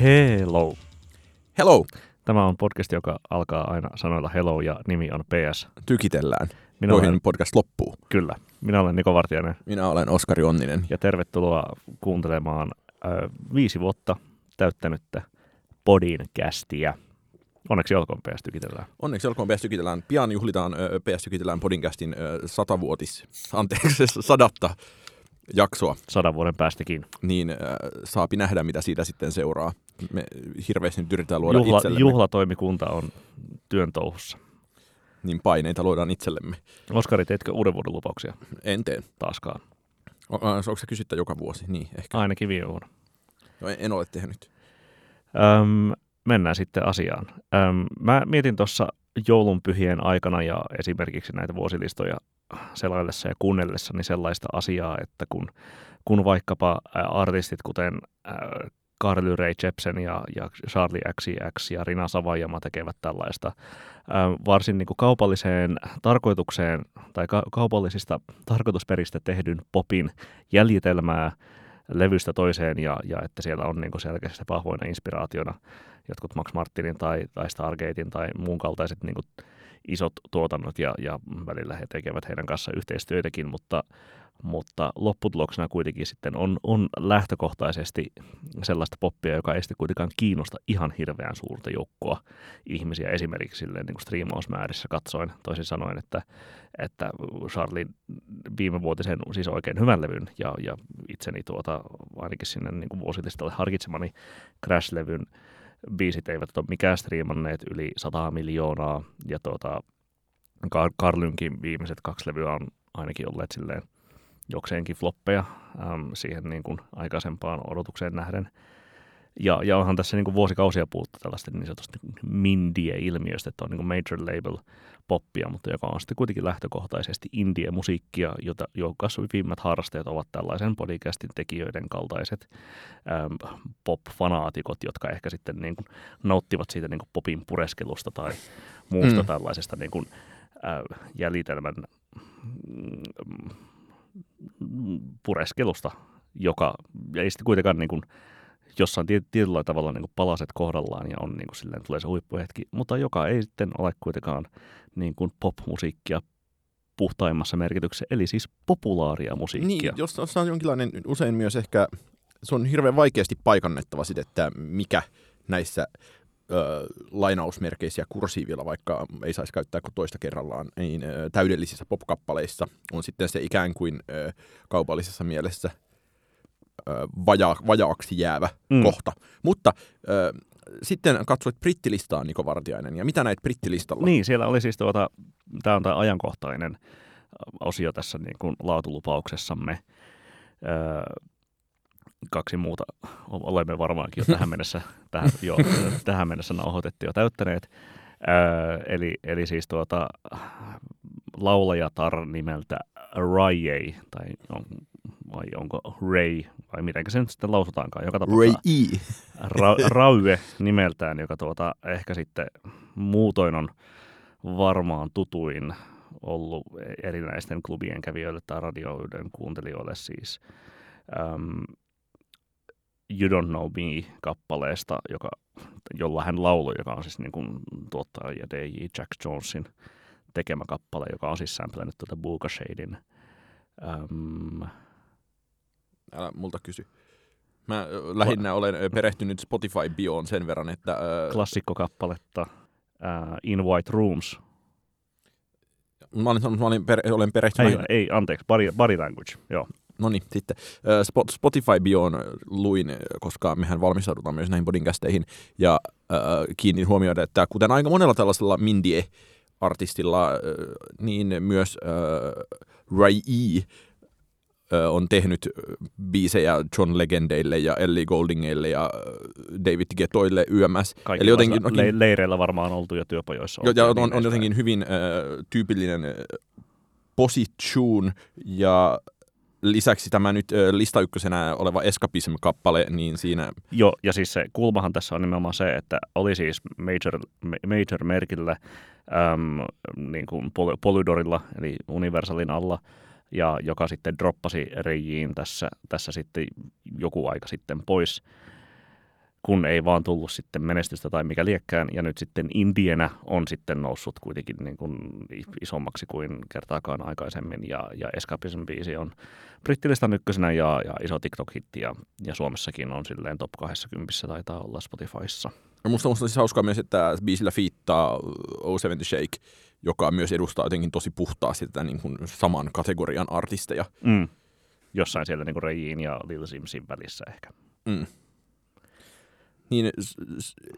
Hello. Hello, Tämä on podcast, joka alkaa aina sanoilla hello ja nimi on PS. tykitellään. Minä olen, podcast loppuu. kyllä, minä olen Niko Vartijainen Minä olen Oskari Onninen. ja tervetuloa kuuntelemaan ö, viisi vuotta täyttänyttä Podinkästiä. Onneksi olkoon PS tykitellään. Onneksi olkoon PS Tykitellään. Pian juhlitaan ö, PS Tykitellään podcastin ö, satavuotis, anteeksi, sadatta jaksoa. Sadan vuoden päästäkin. Niin ö, saapi nähdä, mitä siitä sitten seuraa. Me hirveästi nyt yritetään luoda Juhla, itsellemme, juhlatoimikunta on työn touhussa. niin paineita luodaan itsellemme. Oskari, teetkö uuden vuoden lupauksia En tee. taaskaan? O, ä, onko se kysyttä joka vuosi? Niin, ehkä. Ainakin viime vuonna. No, en, en ole tehnyt. Öm, mennään sitten asiaan. Öm, mä mietin tuossa joulunpyhien aikana ja esimerkiksi näitä vuosilistoja selaillessa ja kuunnellessa niin sellaista asiaa, että kun, kun vaikkapa artistit kuten Carly Rae Jepsen ja, ja Charlie XCX ja Rina Savajama tekevät tällaista varsin niin kuin kaupalliseen tarkoitukseen tai ka- kaupallisista tarkoitusperistä tehdyn popin jäljitelmää levystä toiseen ja, ja että siellä on niin selkeästi vahvoina inspiraationa jotkut Max Martinin tai, tai Stargatein tai muun kaltaiset niin isot tuotannot ja, ja välillä he tekevät heidän kanssa yhteistyötäkin, mutta, mutta lopputuloksena kuitenkin sitten on, on lähtökohtaisesti sellaista poppia, joka ei sitten kuitenkaan kiinnosta ihan hirveän suurta joukkoa ihmisiä. Esimerkiksi silleen, niin kuin striimausmäärissä katsoen, toisin sanoen, että, että Charlin viimevuotisen siis oikein hyvän levyn ja, ja itseni tuota, ainakin sinne niin kuin vuosilistalle harkitsemani Crash-levyn biisit eivät ole mikään striimanneet yli 100 miljoonaa. Ja tuota, Kar- Karlynkin viimeiset kaksi levyä on ainakin olleet silleen jokseenkin floppeja äm, siihen niin kuin aikaisempaan odotukseen nähden. Ja, ja onhan tässä niin kuin vuosikausia puhuttu tällaista niin sanotusta mindie-ilmiöstä, että on niin kuin major label poppia, mutta joka on sitten kuitenkin lähtökohtaisesti indie-musiikkia, jota, joka viimmät harrasteet ovat tällaisen podcastin tekijöiden kaltaiset äm, pop-fanaatikot, jotka ehkä sitten niin kuin nauttivat siitä niin kuin popin pureskelusta tai muusta Mm. tällaisesta niin kuin, äh, jäljitelmän mm, pureskelusta, joka ei sitten kuitenkaan niin kuin, jossain tiet- tietyllä tavalla niin kuin palaset kohdallaan ja on niin kuin silleen, tulee se huippuhetki, mutta joka ei sitten ole kuitenkaan niin kuin pop-musiikkia puhtaimmassa merkityksessä, eli siis populaaria musiikkia. Niin, jos on jonkinlainen, usein myös ehkä, se on hirveän vaikeasti paikannettava sit, että mikä näissä ö, lainausmerkeissä ja kursiivilla, vaikka ei saisi käyttää kuin toista kerrallaan, niin ö, täydellisissä popkappaleissa on sitten se ikään kuin ö, kaupallisessa mielessä ö, vaja, vajaaksi jäävä Mm. kohta. Mutta ö, sitten katsoit brittilistaa, Niko Vartiainen, ja mitä näit brittilistalla? Niin, siellä oli siis tuota, tämä on tämä ajankohtainen osio tässä niin kuin laatulupauksessamme. Öö, kaksi muuta olemme varmaankin jo tähän mennessä, tähän, jo, tähän mennessä nauhoitettu jo täyttäneet. Öö, eli, eli siis tuota, laulajatar nimeltä Raye, tai on, vai onko Ray, vai miten se nyt sitten lausutaankaan, joka tapauksessa. Ray E. Ra- Raue nimeltään, joka tuota, ehkä sitten muutoin on varmaan tutuin ollut erinäisten klubien kävijöille tai radioiden kuuntelijoille siis um, You Don't Know Me-kappaleesta, joka, jolla hän lauloi, joka on siis niin kuin tuottaja DJ Jack Jonesin tekemä kappale, joka on siis samplannut tuota Booka Shadin um, Älä multa kysy. Mä lähinnä olen perehtynyt Spotify-bioon sen verran, että... Ö, klassikkokappaletta uh, In White Rooms mä olin, sanonut, mä olin per, olen perehtynyt... Ei, ei, anteeksi, body, body language, joo. No niin, sitten. Spotify-bioon luin, koska mehän valmistaudutaan myös näihin podcasteihin, ja ö, kiinnin huomioida, että kuten aika monella tällaisella mindie-artistilla, ö, niin myös ö, Ray E on tehnyt biisejä John Legendeille ja Ellie Goldingeille ja David Getoille YMS. Kaikilla Eli jotenkin, le- leireillä varmaan oltu ja työpajoissa Jo, oltu ja ja on, niin on jotenkin hyvin äh, tyypillinen äh, position ja lisäksi tämä nyt lista ykkösenä oleva Escapism-kappale, niin siinä Joo, ja siis se kulmahan tässä on nimenomaan se, että oli siis Major, Major-merkillä äm, niin kuin Poly- Polydorilla, eli Universalin alla, ja joka sitten droppasi Reijiin tässä, tässä sitten joku aika sitten pois. Kun ei vaan tullut sitten menestystä tai mikä liekkään, ja nyt sitten Indienä on sitten noussut kuitenkin niin kuin isommaksi kuin kertaakaan aikaisemmin, ja, ja Escapism biisi on brittilistan ykkösenä ja, ja iso TikTok-hitti, ja, ja Suomessakin on silleen top 20 taitaa olla Spotifyssa. No musta, musta siis hauskaa myös, että biisillä fiittaa O70 Shake, joka myös edustaa jotenkin tosi puhtaasti tätä niin kuin saman kategorian artisteja. Mm. Jossain siellä niin kuin Reijin ja Lil Simsin välissä ehkä. Mm. Niin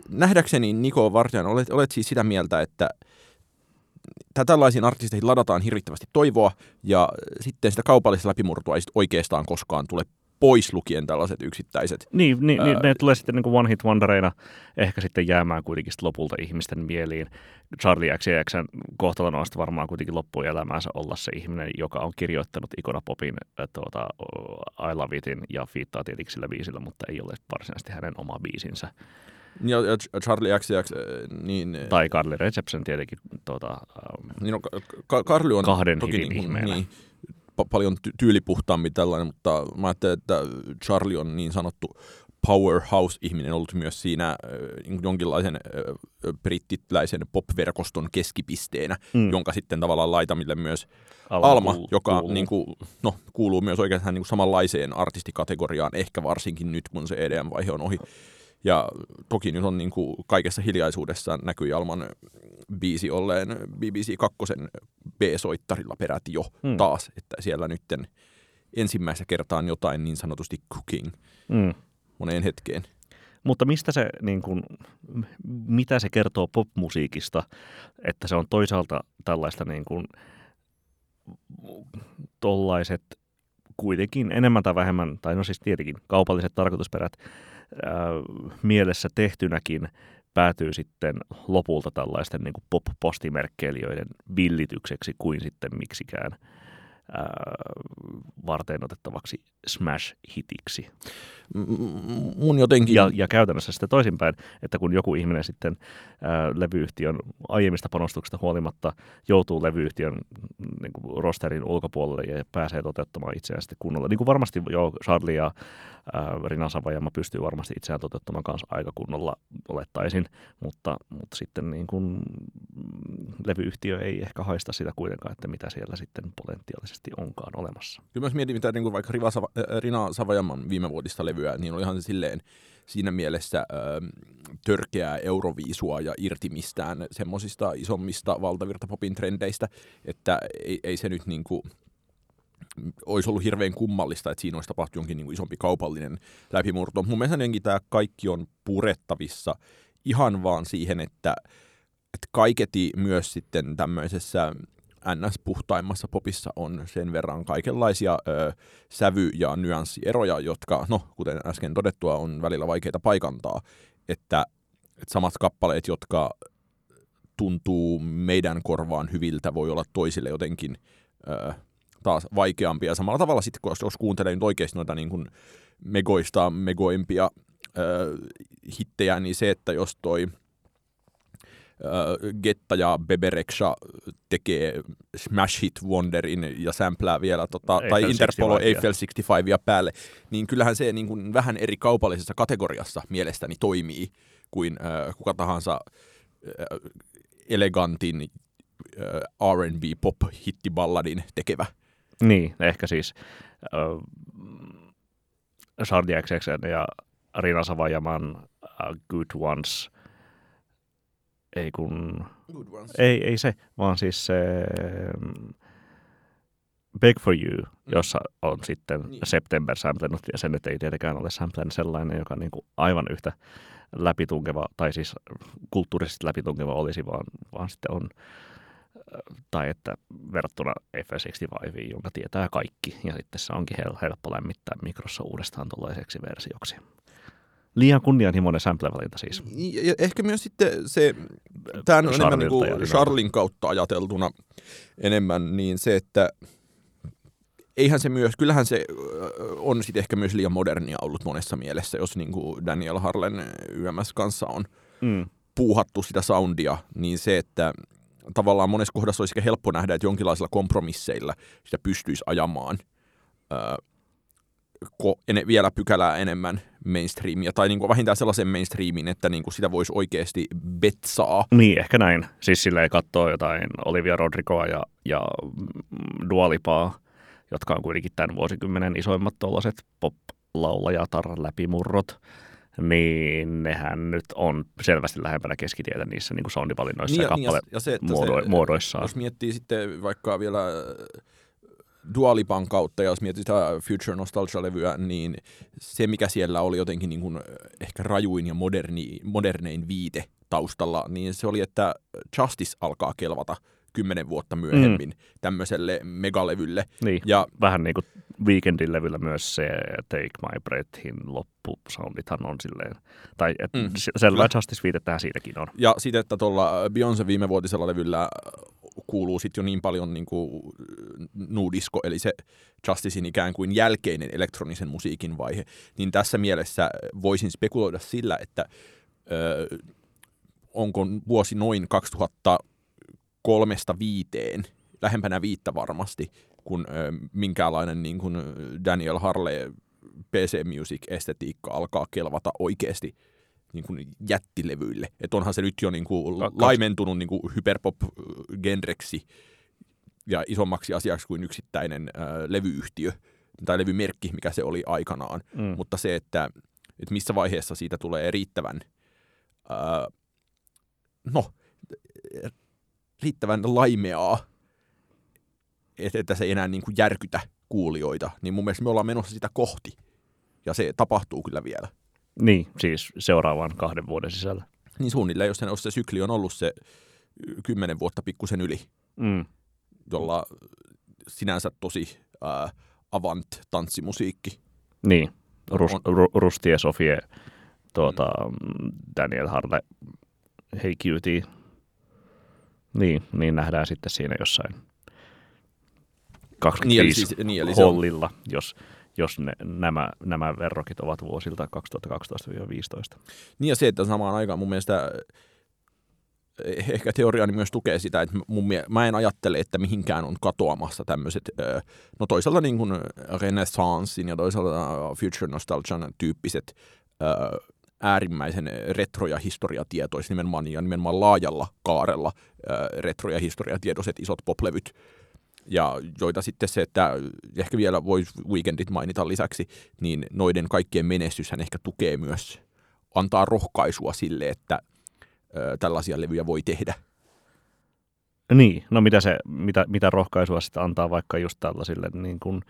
nähdäkseni Niko Vartijan, olet, olet siis sitä mieltä, että tällaisiin artisteihin ladataan hirvittävästi toivoa, ja sitten sitä kaupallista läpimurtoa ei oikeastaan koskaan tule pois lukien tällaiset yksittäiset. Niin, niin, ää, niin ne tulee sitten niin one hit wondereina ehkä sitten jäämään kuitenkin lopulta ihmisten mieliin. Charlie XCXn kohtalon on varmaan kuitenkin loppuelämäänsä olla se ihminen, joka on kirjoittanut Ikona Popin tuota, I Love Itin ja fiittaa tietenkin sillä biisillä, mutta ei ole varsinaisesti hänen oma biisinsä. Ja, ja Charlie XCX, niin... Tai Carly Reception tietenkin. Tuota, niin no, Ka- Carly on kahden toki niin, niin, pa- paljon ty- tyylipuhtaammin tällainen, mutta mä ajattelen, että Charlie on niin sanottu powerhouse-ihminen ollut myös siinä äh, jonkinlaisen brittiläisen pop-verkoston keskipisteenä, mm. jonka sitten tavallaan laitamille myös Alma, Alma kuuluu. joka kuuluu. Niin kuin, no, kuuluu myös oikeastaan niin kuin samanlaiseen artistikategoriaan, ehkä varsinkin nyt, kun se EDM-vaihe on ohi. Ja toki nyt on niin kuin kaikessa hiljaisuudessa näkyi Alman biisi olleen BBC 2 B-soittarilla peräti jo hmm. taas, että siellä nytten ensimmäistä kertaa on jotain niin sanotusti cooking hmm. moneen hetkeen. Mutta mistä se, niin kuin, mitä se kertoo popmusiikista, että se on toisaalta tällaista niin kuin, tollaiset kuitenkin enemmän tai vähemmän, tai no siis tietenkin kaupalliset tarkoitusperät mielessä tehtynäkin päätyy sitten lopulta tällaisten niin pop-postimerkkeilijöiden villitykseksi kuin sitten miksikään ää, varten otettavaksi smash-hitiksi. Mun jotenkin... Ja, ja käytännössä sitten toisinpäin, että kun joku ihminen sitten ää, levyyhtiön aiemmista panostuksista huolimatta joutuu levyyhtiön niin kuin rosterin ulkopuolelle ja pääsee toteuttamaan itseään sitten kunnolla. Niin kuin varmasti jo Charlie ja ää, Rina Savajama pystyy varmasti itseään toteuttamaan kanssa aika kunnolla olettaisin, mutta, mutta sitten niin kuin, levyyhtiö ei ehkä haista sitä kuitenkaan, että mitä siellä sitten potentiaalisesti onkaan olemassa. Kyllä myös mietin, mitä niin kuin vaikka Riva Sava, äh, Rina Savajaman viimevuotista levyä, niin olihan se silleen siinä mielessä äh, törkeää euroviisua ja irti mistään semmoisista isommista valtavirtapopin trendeistä, että ei, ei se nyt niin kuin, olisi ollut hirveän kummallista, että siinä olisi tapahtunut jonkin niin kuin isompi kaupallinen läpimurto. Mun mielestä tämä kaikki on purettavissa ihan vaan siihen, että, että kaiketi myös sitten tämmöisessä NS-puhtaimmassa popissa on sen verran kaikenlaisia ö, sävy- ja nyanssieroja, jotka, no, kuten äsken todettua, on välillä vaikeita paikantaa, että, että samat kappaleet, jotka tuntuu meidän korvaan hyviltä, voi olla toisille jotenkin ö, taas vaikeampia. Samalla tavalla sitten, jos kuuntelee nyt oikeasti noita niin kuin megoista megoimpia ö, hittejä, niin se, että jos toi – Getta ja Bebereksha tekee Smash Hit Wonderin ja samplää vielä, tota, tai Interpolo Eiffel 65 päälle, niin kyllähän se niin kuin vähän eri kaupallisessa kategoriassa mielestäni toimii kuin äh, kuka tahansa äh, elegantin äh, R&B pop hittiballadin tekevä. Niin, ehkä siis äh, Sardi XXN ja Rina Savajaman uh, Good Ones – ei kun... Ei, ei se, vaan siis se mm, Beg for You, mm. jossa on sitten niin. September samplennut, ja sen nyt ei tietenkään ole samplen sellainen, joka niin kuin aivan yhtä läpitunkeva, tai siis kulttuurisesti läpitunkeva olisi, vaan, vaan sitten on, tai että verrattuna F65, jonka tietää kaikki, ja sitten se onkin helppo lämmittää mikrossa uudestaan tuollaiseksi versioksi. Liian kunnianhimoinen sample-valinta siis. Ja ehkä myös sitten se, tämä on enemmän niin kuin Charlin kautta ajateltuna enemmän, niin se, että eihän se myös, kyllähän se on sitten ehkä myös liian modernia ollut monessa mielessä, jos niin kuin Daniel Harlen YMS kanssa on mm. puuhattu sitä soundia, niin se, että tavallaan monessa kohdassa olisi helppo nähdä, että jonkinlaisilla kompromisseilla sitä pystyisi ajamaan ko, en, vielä pykälää enemmän mainstreamia, tai niin kuin vähintään sellaisen mainstreamin, että niin kuin sitä voisi oikeasti betsaa. Niin, ehkä näin. Siis silleen katsoo jotain Olivia Rodrigoa ja, ja mm, Dualipaa, jotka on kuitenkin tämän vuosikymmenen isoimmat tuollaiset pop-laulajatar läpimurrot, niin nehän nyt on selvästi lähempänä keskitietä niissä niin kuin soundivalinnoissa niin, ja, kappale niin, ja se, että muodo- se, muodoissaan. Jos miettii sitten vaikka vielä Dualipan kautta, ja jos sitä Future Nostalgia-levyä, niin se, mikä siellä oli jotenkin niin kuin ehkä rajuin ja moderni, modernein viite taustalla, niin se oli, että Justice alkaa kelvata kymmenen vuotta myöhemmin mm. tämmöiselle megalevylle. Niin, ja, vähän niin kuin Weekendin levyllä myös se Take My Breathin loppusoundithan on silleen, tai et mm, selvä Justice-viitettähän siinäkin on. Ja sitten, että tuolla Beyoncé viimevuotisella levyllä kuuluu sitten jo niin paljon niin kuin nuudisko, eli se Justicein ikään kuin jälkeinen elektronisen musiikin vaihe, niin tässä mielessä voisin spekuloida sillä, että ö, onko vuosi noin 2003 viiteen, lähempänä viittä varmasti, kun ö, minkäänlainen niin kuin Daniel Harley PC Music-estetiikka alkaa kelvata oikeasti – niin kuin jättilevyille. Että onhan se nyt jo niin kuin laimentunut niin kuin hyperpop-genreksi ja isommaksi asiaksi kuin yksittäinen äh, levyyhtiö tai levymerkki, mikä se oli aikanaan. Mm. Mutta se, että, että missä vaiheessa siitä tulee riittävän, äh, no, riittävän laimeaa, että, että se ei enää niin kuin järkytä kuulijoita, niin mun mielestä me ollaan menossa sitä kohti. Ja se tapahtuu kyllä vielä. Niin, siis seuraavan kahden vuoden sisällä. Niin suunnilleen, jos se, jos se sykli on ollut se kymmenen vuotta pikkusen yli, mm. jolla sinänsä tosi äh, avant-tanssimusiikki. Niin, Rus, on, Ru, Rusti ja Sofie, tuota, mm. Daniel Harle, Hey Cutie. Niin, niin nähdään sitten siinä jossain 25 niin, eli siis, niin, eli hollilla, on... jos jos ne, nämä, nämä verrokit ovat vuosilta 2012-2015. Niin ja se, että samaan aikaan mun mielestä eh, ehkä teoriani myös tukee sitä, että mun mie- mä en ajattele, että mihinkään on katoamassa tämmöiset, no toisaalta niin kuin renaissanssin ja toisaalta future nostalgian tyyppiset äärimmäisen retro- ja historiatietoiset nimenomaan ja nimenomaan laajalla kaarella retro- ja historiatietoiset isot poplevyt, ja joita sitten se, että ehkä vielä voisi Weekendit mainita lisäksi, niin noiden kaikkien menestyshän ehkä tukee myös, antaa rohkaisua sille, että tällaisia levyjä voi tehdä. Niin, no mitä, se, mitä, mitä rohkaisua sitten antaa vaikka just tällaisille niin, kuin,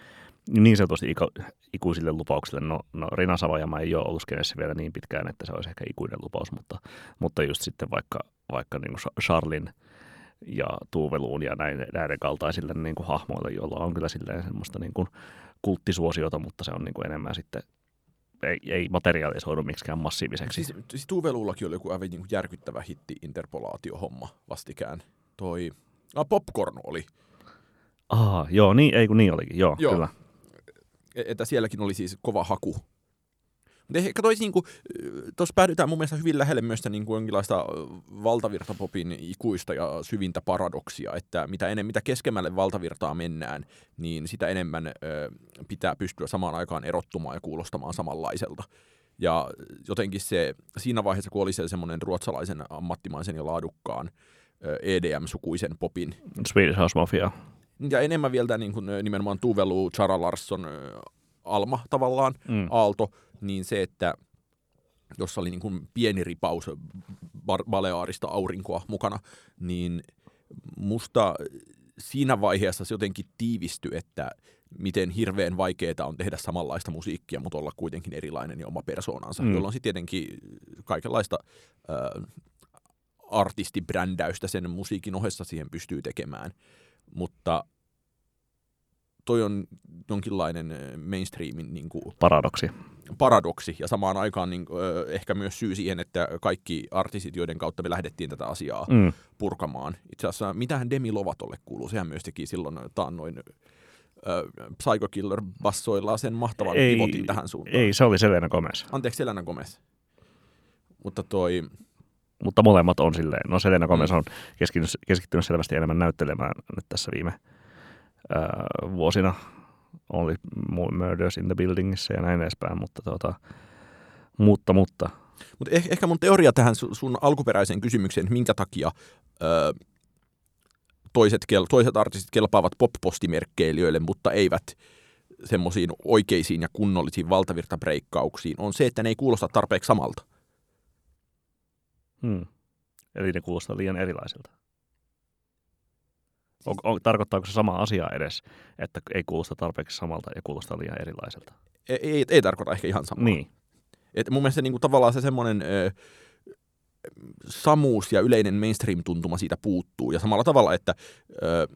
niin sanotusti iku, ikuisille lupauksille. No, no Rina Savajama ei ole ollut skenessä vielä niin pitkään, että se olisi ehkä ikuinen lupaus, mutta, mutta just sitten vaikka, vaikka niin kuin Charlin – ja Tuuveluun ja näin, näiden kaltaisille niin kuin hahmoille, joilla on kyllä silleen semmoista niin kuin kulttisuosiota, mutta se on niin kuin enemmän sitten ei, ei materiaalisoidu miksikään massiiviseksi. Siis, siis Tuuveluullakin oli joku aivan niin järkyttävä hitti interpolaatiohomma vastikään. Toi ah, Popcorn oli. Ah, joo, niin, ei kun niin olikin, joo, joo. kyllä. E, että sielläkin oli siis kova haku ehkä toisi, niin tuossa päädytään mun mielestä hyvin lähelle myös niin kuin jonkinlaista valtavirtapopin ikuista ja syvintä paradoksia, että mitä, enem, mitä keskemmälle valtavirtaa mennään, niin sitä enemmän ö, pitää pystyä samaan aikaan erottumaan ja kuulostamaan samanlaiselta. Ja jotenkin se, siinä vaiheessa, kun oli se semmoinen ruotsalaisen ammattimaisen ja laadukkaan EDM-sukuisen popin. Swedish House Mafia. Ja enemmän vielä niin kuin, nimenomaan Tuvelu, Chara Larsson, Alma tavallaan, mm. Aalto, niin se, että jossa oli niin kuin pieni ripaus Baleaarista aurinkoa mukana, niin musta siinä vaiheessa se jotenkin tiivistyi, että miten hirveän vaikeaa on tehdä samanlaista musiikkia, mutta olla kuitenkin erilainen ja oma persoonansa, mm. jolloin sitten tietenkin kaikenlaista äh, artistibrändäystä sen musiikin ohessa siihen pystyy tekemään. Mutta toi on jonkinlainen mainstreamin niin kuin, paradoksi. paradoksi ja samaan aikaan niin, ehkä myös syy siihen, että kaikki artistit, joiden kautta me lähdettiin tätä asiaa mm. purkamaan. Itse asiassa mitähän Demi Lovatolle kuuluu, sehän myös teki silloin taannoin Psycho Killer bassoilla sen mahtavan ei, pivotin tähän suuntaan. Ei, se oli Selena Gomez. Anteeksi, Selena Gomez. Mutta toi... Mutta molemmat on silleen. No Selena Gomez mm. on keskittynyt, keskittynyt selvästi enemmän näyttelemään nyt tässä viime vuosina oli Murders in the Buildingissa ja näin edespäin, mutta tota, mutta, mutta. Mut eh, ehkä mun teoria tähän sun alkuperäiseen kysymykseen, minkä takia öö, toiset, kel, toiset artistit kelpaavat pop-postimerkkeilijöille, mutta eivät semmoisiin oikeisiin ja kunnollisiin valtavirtabreikkauksiin, on se, että ne ei kuulosta tarpeeksi samalta. Hmm. Eli ne kuulostaa liian erilaisilta. On, on, tarkoittaako se sama asia edes, että ei kuulosta tarpeeksi samalta ja kuulostaa liian erilaiselta? Ei, ei, ei tarkoita ehkä ihan samaa. Niin. Et mun mielestä niin kuin, tavallaan se semmoinen ö, samuus ja yleinen mainstream-tuntuma siitä puuttuu. Ja samalla tavalla, että ö,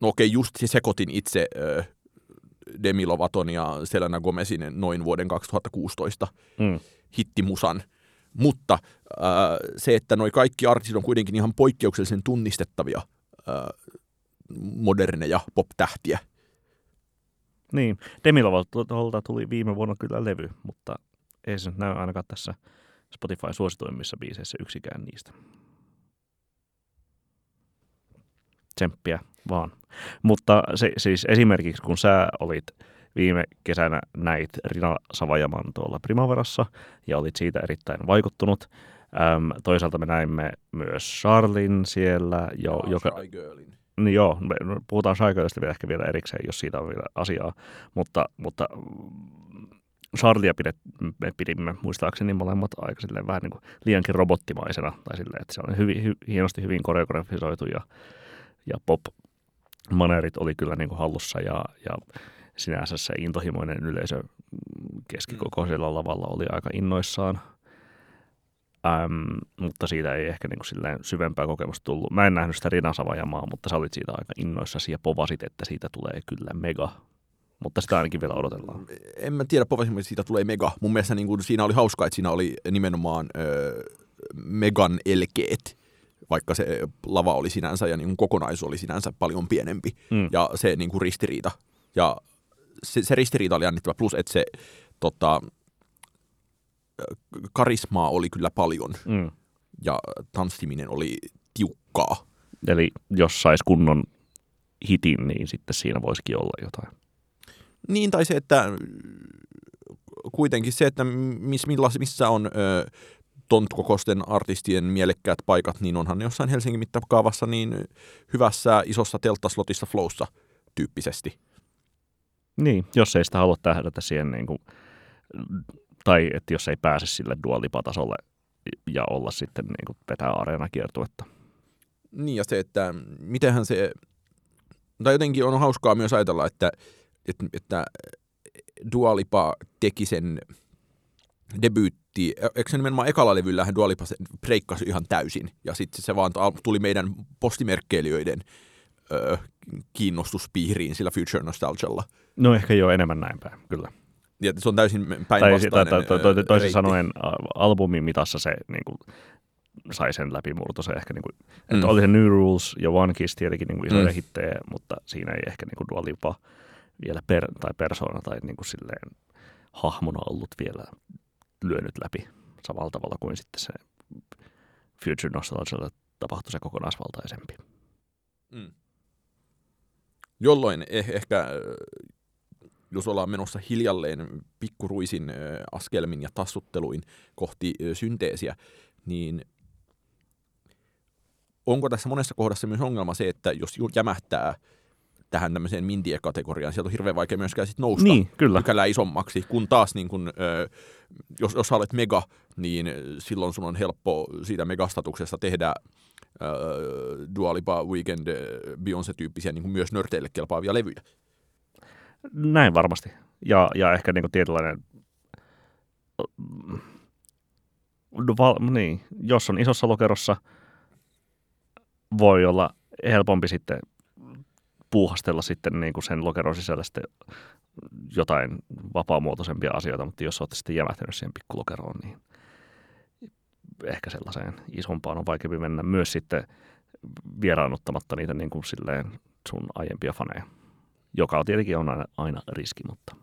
no okei, just se sekoitin itse ö, Demi Lovaton ja Selena Gomezin noin vuoden 2016 mm. hittimusan. Mutta äh, se, että noi kaikki artistit on kuitenkin ihan poikkeuksellisen tunnistettavia äh, moderneja pop-tähtiä. Niin, Demi Lovatolta tuli viime vuonna kyllä levy, mutta ei se nyt näy ainakaan tässä Spotify-suosituimmissa biiseissä yksikään niistä. Tsemppiä vaan. Mutta se, siis esimerkiksi kun sä olit viime kesänä näit Rina Savajaman tuolla Primaverassa ja olit siitä erittäin vaikuttunut. Öm, toisaalta me näimme myös Charlin siellä. Jo, ja joka, Girlin. Niin joo, me puhutaan Shy Girlista vielä ehkä vielä erikseen, jos siitä on vielä asiaa. Mutta, mutta Charlia pidet, me pidimme muistaakseni molemmat aika silleen, vähän niin kuin liiankin robottimaisena, tai silleen, että se on hyvin, hy, hienosti hyvin koreografisoitu ja, ja pop manerit oli kyllä niin kuin hallussa ja, ja sinänsä se intohimoinen yleisö keskikokoisella lavalla oli aika innoissaan. Ähm, mutta siitä ei ehkä niin kuin silleen syvempää kokemusta tullut. Mä en nähnyt sitä Rinasavajamaa, mutta sä olit siitä aika innoissasi ja povasit, että siitä tulee kyllä mega mutta sitä ainakin vielä odotellaan. En mä tiedä, että siitä tulee mega. Mun mielestä niin kuin, siinä oli hauskaa, että siinä oli nimenomaan ö, megan elkeet, vaikka se lava oli sinänsä ja niin kuin kokonaisuus oli sinänsä paljon pienempi. Mm. Ja se niin kuin ristiriita. Ja se, se ristiriita oli jännittävä, plus että se tota, karismaa oli kyllä paljon. Mm. Ja tanssiminen oli tiukkaa. Eli jos sais kunnon hitin, niin sitten siinä voisikin olla jotain. Niin, tai se, että kuitenkin se, että miss, millas, missä on ö, tontkokosten artistien mielekkäät paikat, niin onhan ne jossain Helsingin mittakaavassa niin hyvässä isossa telttaslotissa flowssa tyyppisesti. Niin, jos ei sitä halua tähdätä siihen, niin kuin, tai että jos ei pääse sille dualipatasolle ja olla sitten niin kuin vetää areenakiertuetta. Niin, ja se, että mitenhän se, tai jotenkin on hauskaa myös ajatella, että että, että Dualipa teki sen debyytti, eikö se nimenomaan ekalla levyllähän Dualipa breikkasi ihan täysin, ja sitten se vaan tuli meidän postimerkkeilijöiden ö, kiinnostuspiiriin sillä Future Nostalgialla. No ehkä jo enemmän näin päin, kyllä. Ja se on täysin päinvastainen tai, to, to, to, Toisin sanoen albumin mitassa se niin kuin, sai sen läpimurto. Se ehkä, niin kuin, mm. että oli se New Rules ja One Kiss tietenkin niin kuin isoja mm. hittejä, mutta siinä ei ehkä niin kuin Dua Lipa vielä per, tai persoona tai niin kuin silleen hahmona ollut vielä lyönyt läpi samalla tavalla kuin sitten se Future Nostalgia tapahtui se kokonaisvaltaisempi. Mm. Jolloin eh- ehkä, jos ollaan menossa hiljalleen pikkuruisin askelmin ja tassutteluin kohti synteesiä, niin onko tässä monessa kohdassa myös ongelma se, että jos jämähtää – tähän tämmöiseen mindie-kategoriaan. Sieltä on hirveän vaikea myöskään sit nousta niin, kyllä. pykälää isommaksi, kun taas niin kun, ö, jos, jos olet mega, niin silloin sun on helppo siitä megastatuksesta tehdä ö, Dua Lipa, Weekend, Beyoncé-tyyppisiä niin myös nörteille kelpaavia levyjä. Näin varmasti. Ja, ja ehkä niin tietynlainen, val, niin, jos on isossa lokerossa, voi olla helpompi sitten puuhastella sitten niin kuin sen lokeron sisällä sitten jotain vapaamuotoisempia asioita, mutta jos olette sitten jämähtänyt siihen pikkulokeroon, niin ehkä sellaiseen isompaan on vaikeampi mennä myös sitten vieraannuttamatta niitä niin kuin silleen sun aiempia faneja, joka tietenkin on aina, aina riski, mutta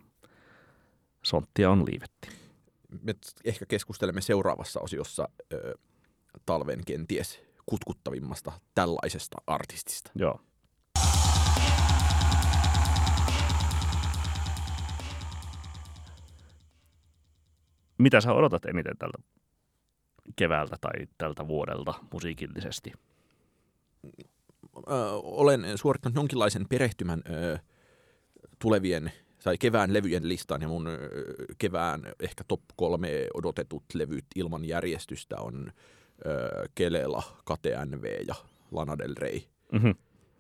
sonttia on liivetti. Me ehkä keskustelemme seuraavassa osiossa ö, talven kenties kutkuttavimmasta tällaisesta artistista. Joo. Mitä sä odotat eniten tältä keväältä tai tältä vuodelta musiikillisesti? Ö, olen suorittanut jonkinlaisen perehtymän ö, tulevien tai kevään levyjen listaan ja mun kevään ehkä top kolme odotetut levyt ilman järjestystä on ö, Kelela, KTNV ja Lana Del Rey. Mm-hmm.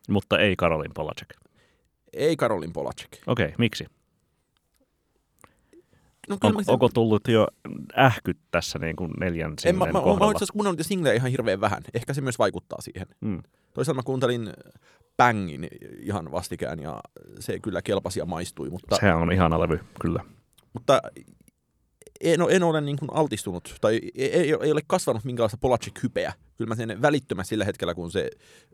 Mutta ei Karolin Polacek. Ei Karolin Polacek. Okei, okay, miksi? No, On, mä, onko tullut jo ähkyt tässä niin kuin neljän en, mä, singlen mä, mä, mä kohdalla? oon itse asiassa kuunnellut singlejä ihan hirveän vähän. Ehkä se myös vaikuttaa siihen. mm. Toisaalta mä kuuntelin Bangin ihan vastikään ja se kyllä kelpasi ja maistui, mutta, Sehän on ihana levy, kyllä. mutta en, ole- en ole niin kuin altistunut tai ei, ei, ei ole kasvanut minkäänlaista Polacek-hypeä. Kyllä mä sen välittömästi sillä hetkellä, kun se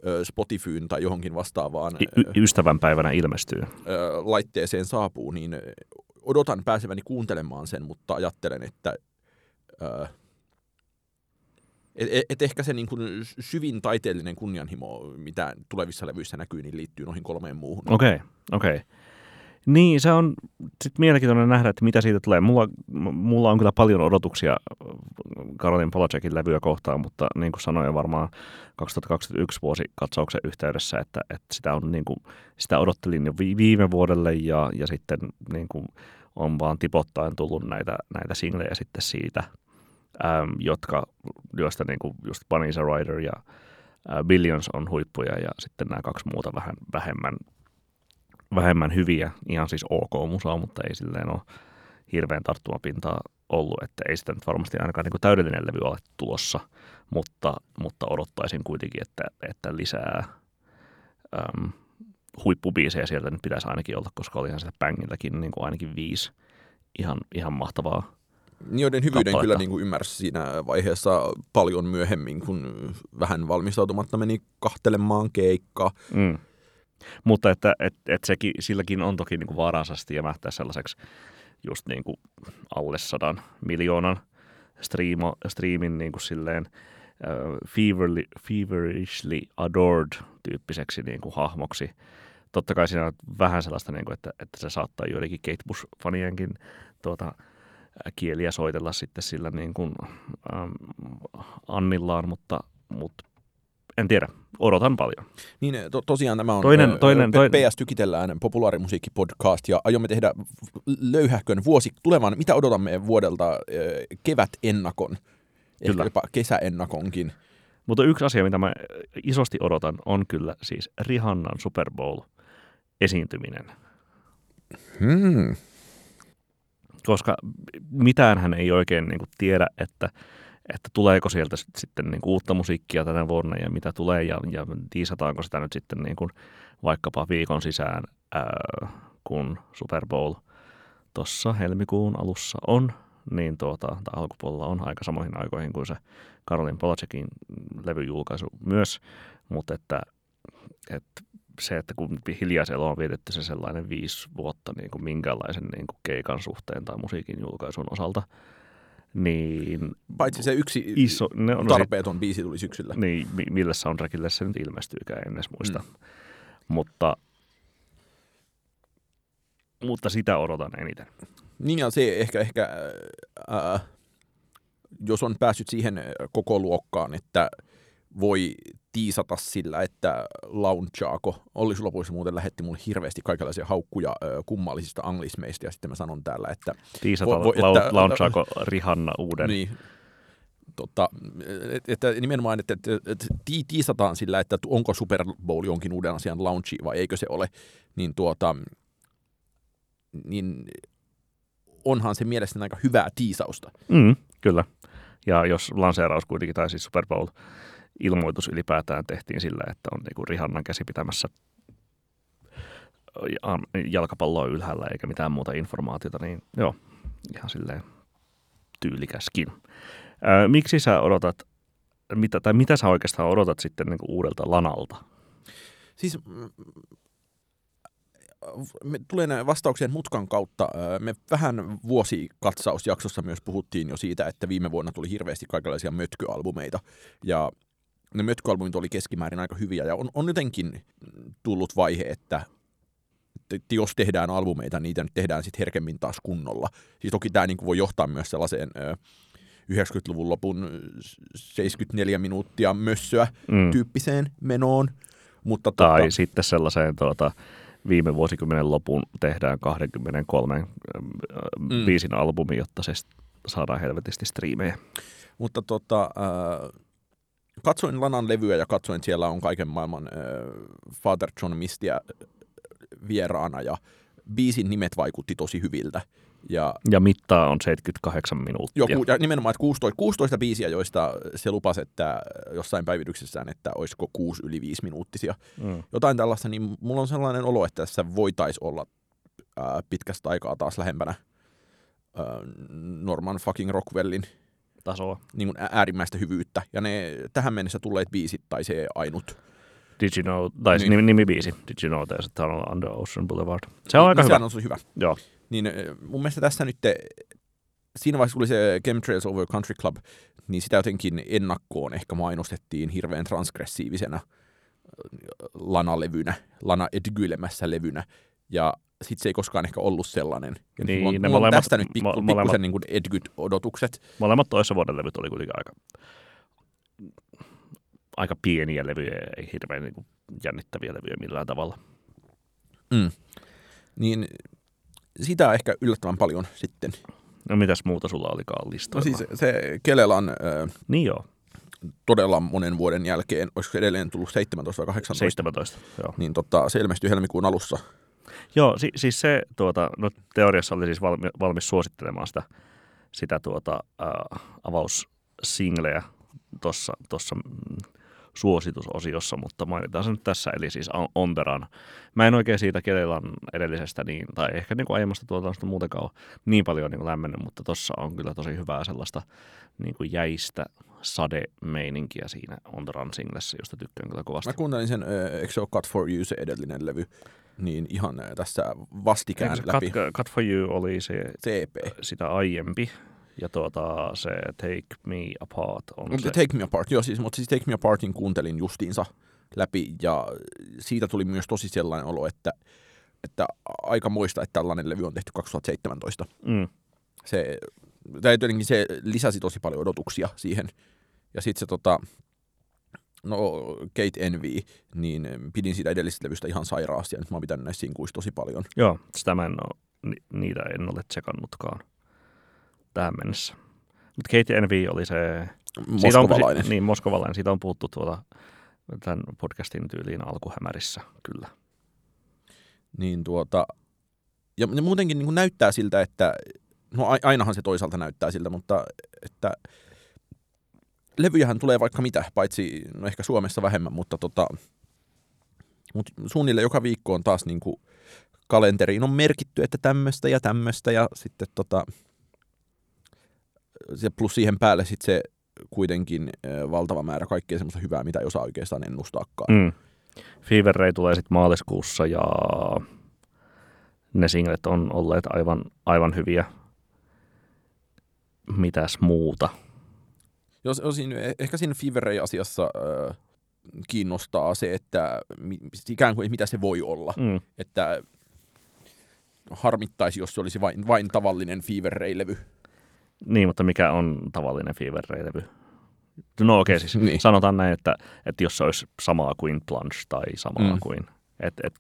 ö, Spotifyn tai johonkin vastaavaan Y- ystävänpäivänä ilmestyy. laitteeseen saapuu, niin odotan pääseväni kuuntelemaan sen, mutta ajattelen, että et, et, ehkä se niin kuin syvin taiteellinen kunnianhimo, mitä tulevissa levyissä näkyy, niin liittyy noihin kolmeen muuhun. Okei, okay, okei. Okay. Niin, se on sitten mielenkiintoinen nähdä, että mitä siitä tulee. Mulla, mulla on kyllä paljon odotuksia Karolin Polacekin levyä kohtaan, mutta niin kuin sanoin varmaan 2021 vuosi katsauksen yhteydessä, että, että sitä, on, niin kuin, sitä odottelin jo vi- viime vuodelle ja, ja sitten niin kuin on vaan tipottaen tullut näitä, näitä singlejä sitten siitä, äm, jotka, joista niin kuin just Bunny is a Rider ja ä, Billions on huippuja ja sitten nämä kaksi muuta vähän vähemmän vähemmän hyviä, ihan siis ok musaa, mutta ei silleen ole hirveän tarttumapintaa ollut, että ei sitä nyt varmasti ainakaan niin kuin täydellinen levy ole tulossa, mutta, mutta odottaisin kuitenkin, että, että lisää äm, huippubiisejä sieltä nyt pitäisi ainakin olla, koska olihan sitä Bangilläkin niin kuin ainakin viisi ihan, ihan mahtavaa. Joiden hyvyyden kappaletta. kyllä niin kuin ymmärsi siinä vaiheessa paljon myöhemmin, kun vähän valmistautumatta meni kahtelemaan keikkaa. Mm. Mutta että et, et sekin, silläkin on toki niin kuin vaaransa sitten jämähtää sellaiseksi just niin kuin alle sadan miljoonan striimo, striimin niin kuin silleen uh, feverly, feverishly adored tyyppiseksi niin kuin hahmoksi. Totta kai siinä on vähän sellaista, niin kuin, että, että se saattaa joidenkin Kate Bush-fanienkin tuota, kieliä soitella sitten sillä niin kuin, äm, annillaan, mutta, mutta en tiedä, odotan paljon. Niin to, tosiaan tämä on Toinen- ö, toinen- PS Tykitellään populaarimusiikkipodcast ja aiomme tehdä löyhäkön vuosi tulevan. Mitä odotamme vuodelta ö, kevät-ennakon? Ehkä Kyllä. jopa kesäennakonkin. Mutta yksi asia, mitä mä isosti odotan, on kyllä siis Rihannan Super Bowl-esiintyminen. Hmm. Koska mitään hän ei oikein niin kuin tiedä, että, että tuleeko sieltä sit- sitten niin kuin uutta musiikkia tänä vuonna ja mitä tulee ja, ja tiisataanko sitä nyt sitten niin kuin vaikkapa viikon sisään, ää, kun Super Bowl tuossa helmikuun alussa on, niin tuota, tai alkupuolella on aika samoihin aikoihin kuin se Karolin Polacekin levyjulkaisu myös, mutta että, että se, että kun hiljaisella on vietetty se sellainen viisi vuotta niin kuin minkäänlaisen niin kuin keikan suhteen tai musiikin julkaisun osalta, niin Paitsi se yksi iso, ne on tarpeeton biisi tuli syksyllä. niin, mi- millä soundtrackille se nyt ilmestyykään, en edes muista. Mm. Mutta, mutta sitä odotan eniten. Niin ja se ehkä, ehkä ää, jos on päässyt siihen koko luokkaan, että voi tiisata sillä, että launchaako. Olli Sulopuissa muuten lähetti mulle hirveästi kaikenlaisia haukkuja kummallisista anglismeista ja sitten mä sanon täällä, että Tiisata Vo- vo- että- launchaako Rihanna uuden. niin, tota, et- että nimenomaan, että, että, että tii- tiisataan sillä, että onko Super Bowl jonkin uuden asian launchi vai eikö se ole, niin tuota, niin onhan se mielestäni aika hyvää tiisausta. Mm, kyllä. Ja jos lanseeraus kuitenkin, tai siis Super Bowl ilmoitus ylipäätään tehtiin sillä, että on niinku Rihannan käsi pitämässä jalkapalloa ylhäällä eikä mitään muuta informaatiota, niin joo, ihan silleen tyylikäskin. Ää, miksi sä odotat, mitä, tai mitä sä oikeastaan odotat sitten niinku uudelta lanalta? Siis mm, me tulee näin vastaukseen mutkan kautta. Me vähän vuosikatsausjaksossa myös puhuttiin jo siitä, että viime vuonna tuli hirveästi kaikenlaisia mötkyalbumeita. Ja ne mötkyalbumit oli keskimäärin aika hyviä ja on, on jotenkin tullut vaihe, että että jos tehdään albumeita, niitä nyt tehdään sitten herkemmin taas kunnolla. Siis toki tämä niin voi johtaa myös sellaiseen ö, 90-luvun lopun 74 minuuttia mössöä Mm. tyyppiseen menoon. Mutta Tai tota, sitten sellaiseen tuota, viime vuosikymmenen lopun tehdään 23 mm. Mm. biisin albumi, jotta se saadaan helvetisti striimejä. mutta tota, äh, katsoin Lanan levyä ja katsoin, että siellä on kaiken maailman äh, Father John Mistia vieraana ja biisin nimet vaikutti tosi hyviltä. Ja Ja mittaa on 78 minuuttia. Joku, ja nimenomaan, että 16, 16 biisiä, joista se lupasi, että jossain päivityksessään, että olisiko 6 yli 5 minuuttisia. Mm. Jotain tällaista, niin mulla on sellainen olo, että tässä voitaisiin olla ää, pitkästä aikaa taas lähempänä ää, Norman fucking Rockwellin Tasoa. niin kuin äärimmäistä hyvyyttä. Ja ne tähän mennessä tulleet biisit, tai se ainut. Did you know, tai Niin. niin. nimi, nimibiisi, Did you know there's a tunnel under Ocean Boulevard. Se on aika niin, hyvä. sehän on hyvä. Joo. Niin mun mielestä tässä nyt, siinä vaiheessa tuli se Chemtrails Over Country Club, niin sitä jotenkin ennakkoon ehkä mainostettiin hirveän transgressiivisena ö, lanalevynä, lana edgyilemässä levynä. Ja sitten se ei koskaan ehkä ollut sellainen. Ja Niin, mulla on, ne mulla on molemmat- tästä nyt pikku, mo- molemmat- pikkusen niin Edgyt-odotukset. Molemmat toissa vuoden levyt oli kuitenkin aika, aika pieniä levyjä, ei hirveän niin kuin jännittäviä levyjä millään tavalla. Mm. Niin sitä ehkä yllättävän paljon sitten. No mitäs muuta sulla olikaan No listoilla? siis se Kelelan ö, Niin joo, todella monen vuoden jälkeen, olisiko edelleen tullut 17 vai 18, 17. Joo, niin tota, se ilmestyi helmikuun alussa. Joo si- siis se tuota, no, teoriassa oli siis valmi- valmis suosittelemaan sitä, sitä tuota, äh, avaussingleä tuossa tossa, mm, suositusosiossa, mutta mainitaan se nyt tässä, eli siis On- On the Run. Mä en oikein siitä Kelelan edellisestä, niin, tai ehkä niin kuin aiemmasta tuotannosta muutenkaan ole niin paljon niin kuin lämmennyt, mutta tuossa on kyllä tosi hyvää sellaista niin kuin jäistä sademeininkiä siinä On the Run singlessä, josta tykkään kyllä kovasti. Mä kuuntelin sen, eikö se ole Cut for You se edellinen levy, niin ihan ö, tässä vastikään Eikö se läpi Cut, Cut for You oli se, EP. sitä aiempi, ja tuota, se Take Me Apart on Mutta se. Take Me Apart, joo siis, mutta siis Take Me Apartin kuuntelin justiinsa läpi ja siitä tuli myös tosi sellainen olo, että, että aika muista, että tällainen levy on tehty 2017. Mm, Se, tai jotenkin se lisäsi tosi paljon odotuksia siihen. Ja sitten se tota, no Kate Envy, niin pidin siitä edellisestä levystä ihan sairaasti ja nyt mä oon pitänyt näissä sinkuissa tosi paljon. joo, sitä mä en ole, ni, niitä en ole tsekannutkaan tähän mennessä. Mutta Kate Envy oli se... on- Moskovalainen. si- niin, moskovalainen. Siitä on puhuttu tuolla tämän podcastin tyyliin alkuhämärissä, kyllä. Niin tuota, ja ne muutenkin niin näyttää siltä, että, no ainahan se toisaalta näyttää siltä, mutta että levyjähän tulee vaikka mitä, paitsi no ehkä Suomessa vähemmän, mutta tota, mut suunnilleen joka viikko on taas niin kuin kalenteriin on merkitty, että tämmöistä ja tämmöistä ja sitten tota, se plus siihen päälle sitten se kuitenkin valtava määrä kaikkea semmoista hyvää, mitä ei osaa oikeastaan ennustaakaan. Mm. Fever Ray tulee sitten maaliskuussa ja ne singlet on olleet aivan, aivan hyviä. Mitäs muuta? Jos, osin, ehkä siinä Fever Ray-asiassa ö, kiinnostaa se, että ikään kuin mitä se voi olla. Mm. Että harmittaisi, jos se olisi vain, vain tavallinen Fever Ray-levy. Niin, mutta mikä on tavallinen Fever Ray-levy? No okei, okay, siis Niin. sanotaan näin, että, että jos se olisi samaa kuin Plunge tai samaa Mm. kuin, et, et,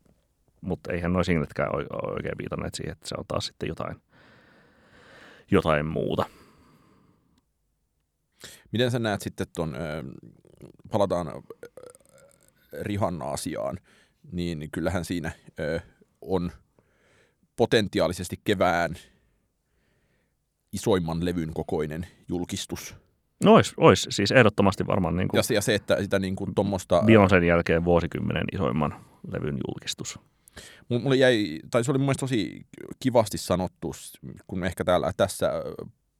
mutta eihän nuo singletkään oikein viitanneet siihen, että se on taas sitten jotain, jotain muuta. Miten sä näet sitten tuon, palataan ö, Rihanna-asiaan, niin kyllähän siinä on potentiaalisesti kevään isoimman levyn kokoinen julkistus. No ois, ois siis ehdottomasti varmaan niin kuin Ja se, ja se että sitä niin kuin tuommoista... Beyoncén jälkeen vuosikymmenen isoimman levyn julkistus. Mulle jäi, tai se oli mun mielestä tosi kivasti sanottu, kun ehkä täällä tässä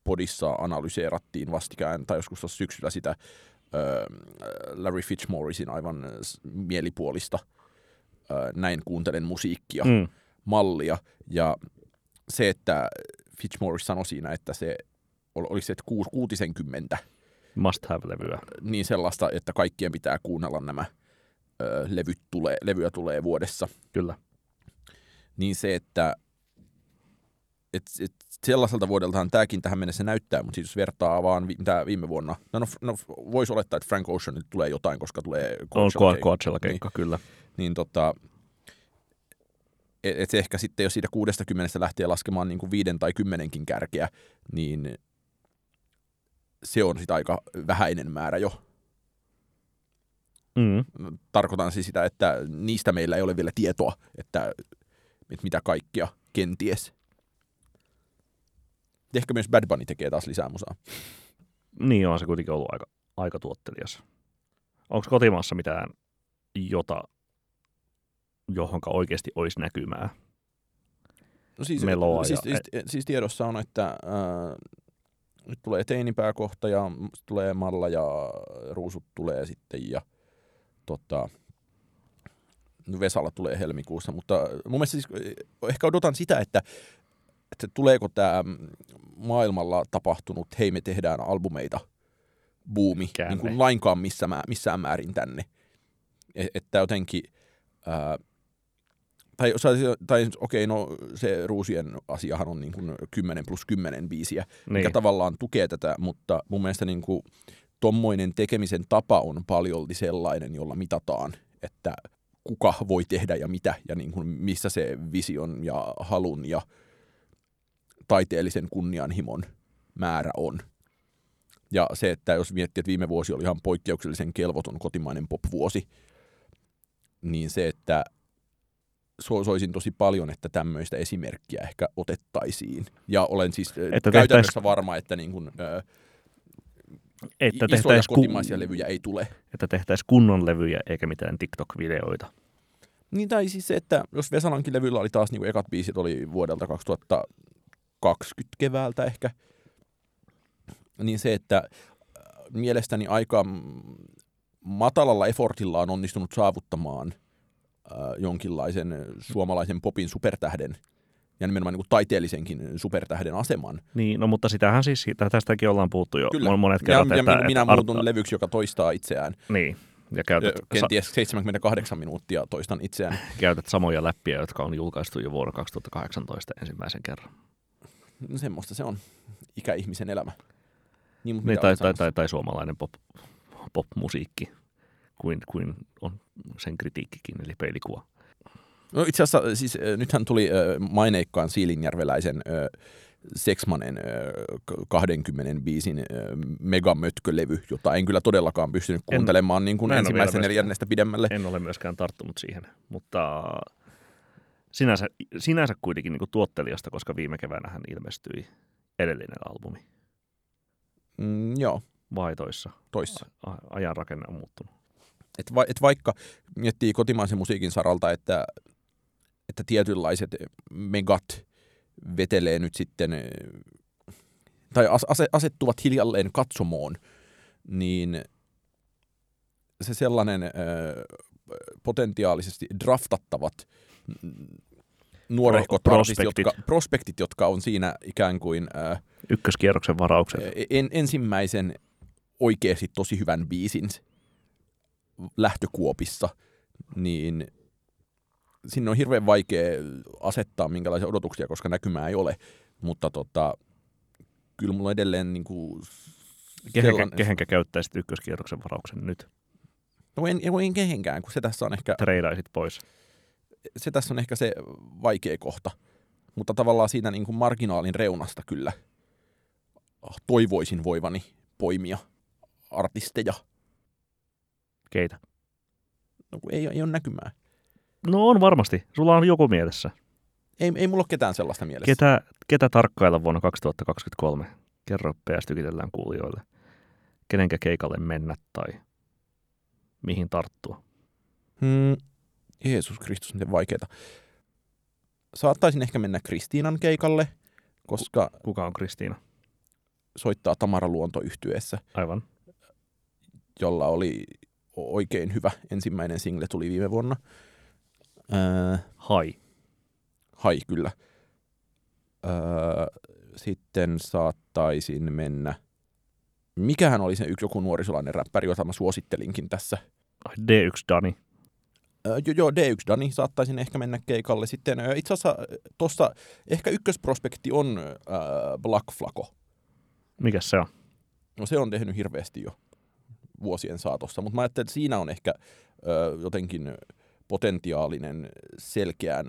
podissa analyseerattiin vastikään, tai joskus tuossa syksyllä sitä Larry Fitzmorrisin aivan mielipuolista näin kuuntelen musiikkia Mm. mallia. Ja se, että Fitzmaurice sanoi siinä, että se ol- oliko se, että kuus, kuutisenkymmentä, Must have-levyä. niin sellaista, että kaikkien pitää kuunnella nämä ö, levyt tulee, levyä tulee vuodessa. Kyllä. niin se, että et, et sellaiselta vuodeltahan tämäkin tähän mennessä näyttää, mutta siis jos vertaa vaan vi, mitä viime vuonna, no, no, no voisi olettaa, että Frank Ocean tulee jotain, koska tulee Coachella-keikka, niin, kyllä. Niin tota, et, et ehkä sitten, jos siitä 60 lähtee laskemaan niin kuin viiden tai kymmenenkin kärkeä, niin se on sitä aika vähäinen määrä jo. Mm. Tarkoitan siis sitä, että niistä meillä ei ole vielä tietoa, että, että mitä kaikkia kenties. Ehkä myös Bad Bunny tekee taas lisää musaa. Niin on se kuitenkin ollut aika, aika tuottelias. Onko kotimaassa mitään, jota, johonka oikeasti olisi näkymää? No siis, Meloa siis, ja- siis, siis tiedossa on, että äh, nyt tulee teinipääkohta ja tulee Malla ja Ruusut tulee sitten ja tota, Vesalla tulee helmikuussa, mutta mun mielestä siis äh, ehkä odotan sitä, että, että tuleeko tämä maailmalla tapahtunut hei me tehdään albumeita buumi Käänne. niin kuin lainkaan missä, mä- missään määrin tänne. Et, että jotenkin ää, tai, tai, tai okei, no se Ruusien asiahan on niin kuin 10 plus 10 biisiä, niin. mikä tavallaan tukee tätä, mutta mun mielestä niin kuin tommoinen tekemisen tapa on paljolti sellainen, jolla mitataan, että kuka voi tehdä ja mitä, ja niin kuin missä se vision ja halun ja taiteellisen kunnianhimon määrä on. Ja se, että jos miettii, että viime vuosi oli ihan poikkeuksellisen kelvoton kotimainen pop-vuosi, niin se, että so- soisin tosi paljon, että tämmöistä esimerkkiä ehkä otettaisiin. Ja olen siis että Että käytännössä varma, että niin kuin, ö, Että isoja tehtäisiin kotimaisia levyjä ei tule. että tehtäis kunnon levyjä eikä mitään TikTok-videoita. Niin tai siis se, että jos Vesalankin levyllä oli taas niin kuin ekat biisit oli vuodelta 2020 keväältä ehkä, niin se, että äh, mielestäni aika matalalla effortilla on onnistunut saavuttamaan äh, jonkinlaisen suomalaisen popin supertähden ja nimenomaan niin kuin taiteellisenkin supertähden aseman. Niin, no mutta sitähän siis, tästäkin ollaan puhuttu jo Kyllä. monet Ja, kerrat. ja että, minä, minä että muutun levyksi, joka toistaa itseään. Niin, ja käytät, Kenties 78 minuuttia toistan itseään. käytät samoja läppiä, jotka on julkaistu jo vuonna 2018 ensimmäisen kerran. No semmoista se on ikäihmisen elämä. Niin, mutta Niin, tai, tai, tai, tai suomalainen pop, pop-musiikki, kuin, kuin on sen kritiikkikin, eli peilikuva. No itse asiassa siis äh, nythän tuli äh, maineikkaan Siilinjärveläisen äh, Seksmanen äh, k- 20 biisin äh, megamötkölevy, jota en kyllä todellakaan pystynyt En- kuuntelemaan niin kuin en ensimmäisestä vielä myöskään. neljännestä pidemmälle. En ole myöskään tarttunut siihen, mutta sinänsä, sinänsä kuitenkin niin tuottelijasta, koska viime keväänähän ilmestyi edellinen albumi, Mm, joo, vai toissa. toissa. A- ajan rakenne on muuttunut. Et, va, et vaikka miettii kotimaisen musiikin saralta, että, että tietynlaiset megat vetelee nyt sitten, tai as, ase, asettuvat hiljalleen katsomoon, niin se sellainen ö, potentiaalisesti draftattavat mm, nuorehkot Pro- artistit, prospektit. jotka, prospektit, jotka on siinä ikään kuin ö, Ykköskierroksen varaukset. en, ensimmäisen oikeasti tosi hyvän biisin lähtökuopissa, niin sinne on hirveän vaikea asettaa minkälaisia odotuksia, koska näkymää ei ole. Mutta tota, kyllä mulla on edelleen niin kuin Kehenkä, sellainen- kehenkä käyttäisit ykköskierroksen varauksen nyt? No en, en, en kehenkään, kun se tässä on ehkä Treidaisit pois. Se tässä on ehkä se vaikea kohta. Mutta tavallaan siinä niin kuin marginaalin reunasta kyllä toivoisin voivani poimia artisteja. Keitä? No, ei, ei ole näkymää. No on varmasti. Sulla on joku mielessä. Ei, ei mulla ole ketään sellaista mielessä. Ketä, ketä tarkkailla vuonna 2023? Kerro PS tykitellään kuulijoille. Kenenkä keikalle mennä tai mihin tarttua? Hmm, Jeesus Kristus, miten vaikeeta. Saattaisin ehkä mennä Kristiinan keikalle, koska Kuka on Kristiina? soittaa Tamara Luonto yhtyeessä, Aivan. jolla oli oikein hyvä ensimmäinen single tuli viime vuonna. Öö, Hai. hai kyllä. Öö, sitten saattaisin mennä. Mikähän oli se yksi joku nuorisolainen räppäri, jota mä suosittelinkin tässä? Ai, D1 Dani. Joo, joo, D1 Dani saattaisin ehkä mennä keikalle. Sitten itse asiassa tuossa ehkä ykkösprospekti on äh, Black Flaco. Mikä se on? No se on tehnyt hirveästi jo vuosien saatossa, mutta mä ajattelin, että siinä on ehkä äh, jotenkin potentiaalinen selkeään,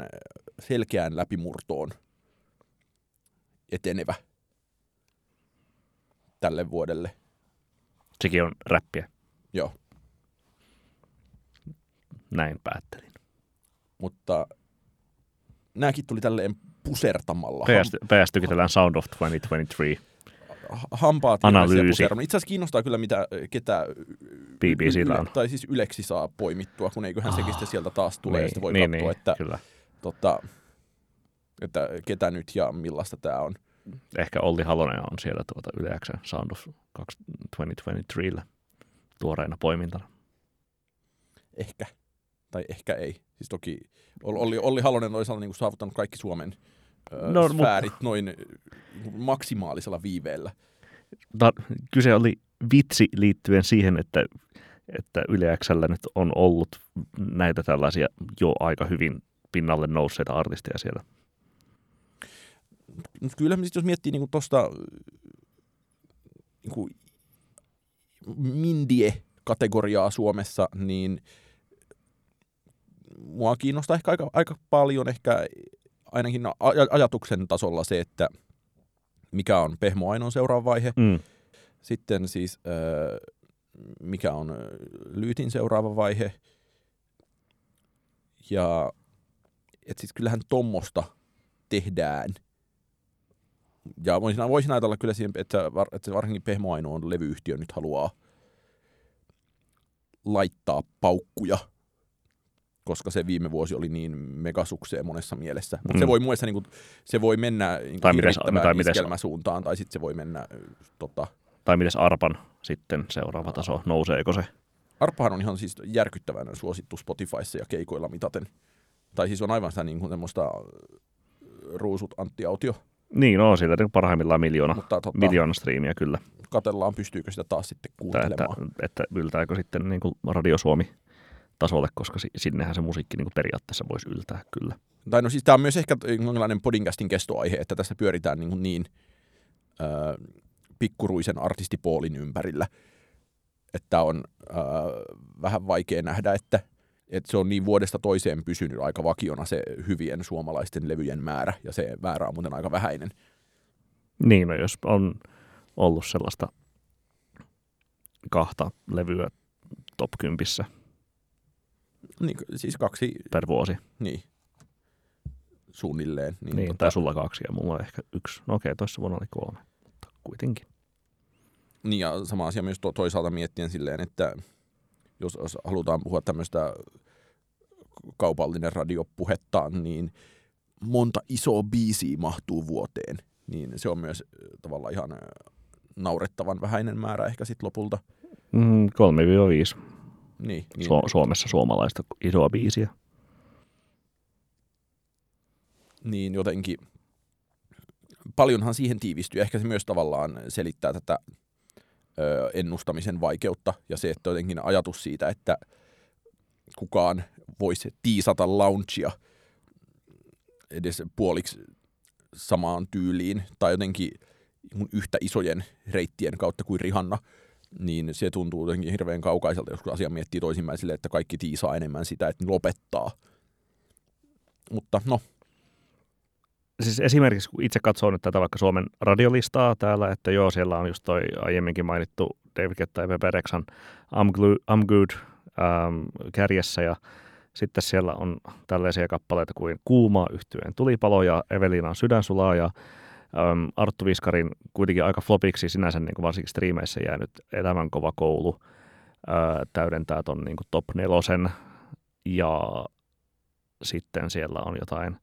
selkeään läpimurtoon etenevä tälle vuodelle. Sekin on räppiä. Joo. Näin päättelin. Mutta nämäkin tuli tälleen pusertamalla. Päästyikin tällään Sound of 2023? Hampaat Analyysi. Itse asiassa kiinnostaa kyllä, mitä, ketä BBCllä on. tai siis Yleksi saa poimittua, kun eiköhän oh, sekin sitten sieltä taas tulee, niin, ja voi niin, katsoa, niin, että, kyllä. Tota, että ketä nyt ja millaista tämä on. Ehkä Olli Halonen on siellä tuota Yle X Sound of 2023 tuoreena poimintana. Ehkä. Tai ehkä ei. Siis toki Olli, Olli Halonen toisaalta niin saavuttanut kaikki Suomen no, sfäärit mut... noin maksimaalisella viiveellä. Ta- kyse oli vitsi liittyen siihen, että, että Yle Xllä nyt on ollut näitä tällaisia jo aika hyvin pinnalle nousseita artisteja siellä. Kyllä, jos miettii niin tuosta niin Mindie-kategoriaa Suomessa, niin mua kiinnostaa ehkä aika, aika paljon ehkä ainakin aj- ajatuksen tasolla se, että mikä on Pehmo Ainon seuraava vaihe. Mm. Sitten siis äh, mikä on Lyytin seuraava vaihe. Ja et siis kyllähän tommosta tehdään. Ja voisin, voisin ajatella kyllä siihen, että, var, että varsinkin Pehmo Ainoon levyyhtiö nyt haluaa laittaa paukkuja koska se viime vuosi oli niin megasukseen monessa mielessä. Mutta mm. se voi muissa, niin kuin, se voi mennä niin tai mites, tai iskelmäsuuntaan, tai sitten se voi mennä... Tota... Tai mites Arpan sitten seuraava taso, nouseeko se? Arpahan on ihan siis järkyttävän suosittu Spotifyssa ja keikoilla mitaten. Tai siis on aivan sitä niin kuin semmoista ruusut Antti Autio. Niin, no sillä niin parhaimmillaan miljoona, Mutta, tota, miljoona striimiä kyllä. Katellaan, pystyykö sitä taas sitten kuuntelemaan. Että, että yltääkö sitten niin kuin Radio Suomi tasolle, koska sinnehän se musiikki niin kuin periaatteessa voisi yltää kyllä. Tai no siis tämä on myös ehkä jonkinlainen podcastin kestoaihe, että tässä pyöritään niin, niin äh, pikkuruisen artistipoolin ympärillä, että on äh, vähän vaikea nähdä, että, että se on niin vuodesta toiseen pysynyt aika vakiona se hyvien suomalaisten levyjen määrä, ja se määrä on muuten aika vähäinen. Niin, no jos on ollut sellaista kahta levyä top 10 niin, siis kaksi. Per vuosi. Niin. Suunnilleen. Niin, niin tota... tai sulla kaksi ja mulla on ehkä yksi. No okei, toissa vuonna oli kolme, mutta kuitenkin. Niin ja sama asia myös to- toisaalta miettien silleen, että jos, jos halutaan puhua tämmöistä kaupallinen radiopuhetta, niin monta isoa biisiä mahtuu vuoteen. Niin se on myös tavallaan ihan naurettavan vähäinen määrä ehkä sitten lopulta. Mm, 3-5 niin, niin. Su- Suomessa suomalaista isoa biisiä. Niin jotenkin paljonhan siihen tiivistyy. Ehkä se myös tavallaan selittää tätä ö, ennustamisen vaikeutta ja se, että jotenkin ajatus siitä, että kukaan voisi tiisata launchia edes puoliksi samaan tyyliin tai jotenkin yhtä isojen reittien kautta kuin Rihanna – niin se tuntuu jotenkin hirveän kaukaiselta, jos asia miettii toisinpäin sille, että kaikki tiisaa enemmän sitä, että lopettaa. Mutta no. Siis esimerkiksi kun itse katsoo nyt tätä vaikka Suomen radiolistaa täällä, että joo, siellä on just toi aiemminkin mainittu David Ketta ja Pepe Rexan I'm, I'm Good ähm, kärjessä ja sitten siellä on tällaisia kappaleita kuin Kuuma yhtyeen tulipalo ja Evelinan sydänsulaa ja äm, Arttu Viskarin kuitenkin aika flopiksi sinänsä niin kuin varsinkin striimeissä jäänyt elämän kova koulu ää, täydentää ton niin kuin top nelosen ja sitten siellä on jotain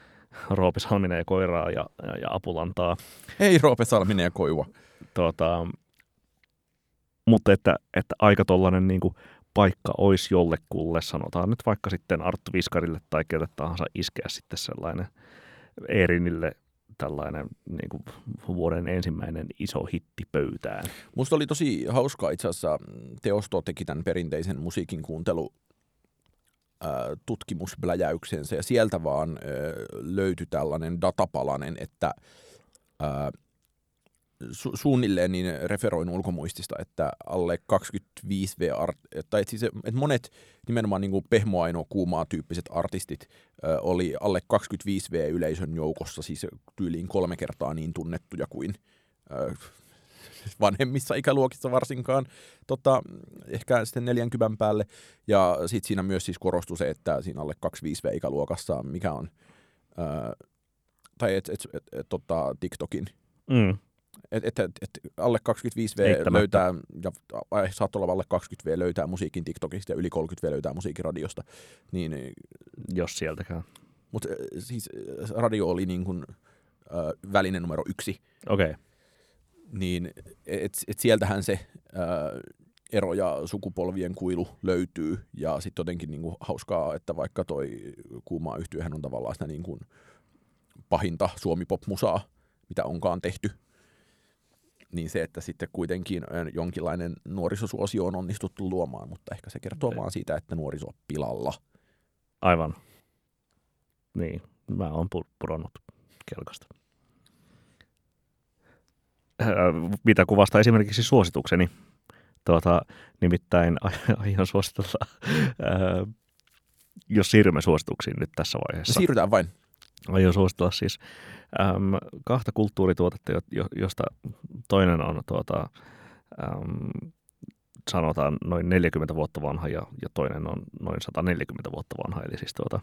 Roope Salminen ja koiraa ja, ja, ja apulantaa. Ei Roope Salminen ja koiva. Tuota, mutta että, että aika tollainen niin kuin paikka olisi jollekulle, sanotaan nyt vaikka sitten Arttu Viskarille tai kelle tahansa iskeä sitten sellainen Erinille tällainen niin kuin vuoden ensimmäinen iso hitti pöytään. Musta oli tosi hauskaa itse asiassa. Teosto teki tämän perinteisen musiikin kuuntelu tutkimusbläjäyksensä ja sieltä vaan löytyi tällainen datapalanen, että su- suunnilleen niin referoin ulkomuistista, että alle 25V, art- tai siis, että monet nimenomaan niin pehmoaino kuumaa tyyppiset artistit ö, oli alle 25V yleisön joukossa, siis tyyliin kolme kertaa niin tunnettuja kuin ö, vanhemmissa ikäluokissa varsinkaan, tota, ehkä sitten 40 päälle. Ja sitten siinä myös siis korostui se, että siinä alle 25V-ikäluokassa, mikä on, ää, tai et, et, et, et, tota, TikTokin, Mm. Että et, et, et alle 25V löytää, ja saattaa olla alle 20V löytää musiikin TikTokista ja yli 30V löytää musiikin radiosta, niin, Jos sieltäkään. mutta siis radio oli niin kuin, äh, väline numero yksi Okei. Okay. niin et, et sieltähän se ää, ero ja sukupolvien kuilu löytyy. Ja sitten jotenkin niinku hauskaa, että vaikka toi kuuma yhtyehän on tavallaan sitä niinku pahinta suomi-pop-musaa, mitä onkaan tehty, niin se, että sitten kuitenkin jonkinlainen nuorisosuosio on onnistuttu luomaan, mutta ehkä se kertoo vaan siitä, että nuoriso on pilalla. Aivan. Niin, mä oon pu- pudonnut kelkasta. Mitä kuvastaa esimerkiksi suositukseni. Tuota, nimittäin ai- aion suositella, jos siirrymme suosituksiin nyt tässä vaiheessa. Siirrytään vain. Aion suositella siis äm, kahta kulttuurituotetta, jo- jo- josta toinen on tuota, äm, sanotaan noin 40 vuotta vanha ja, ja toinen on noin 140 vuotta vanha. Eli siis tuota,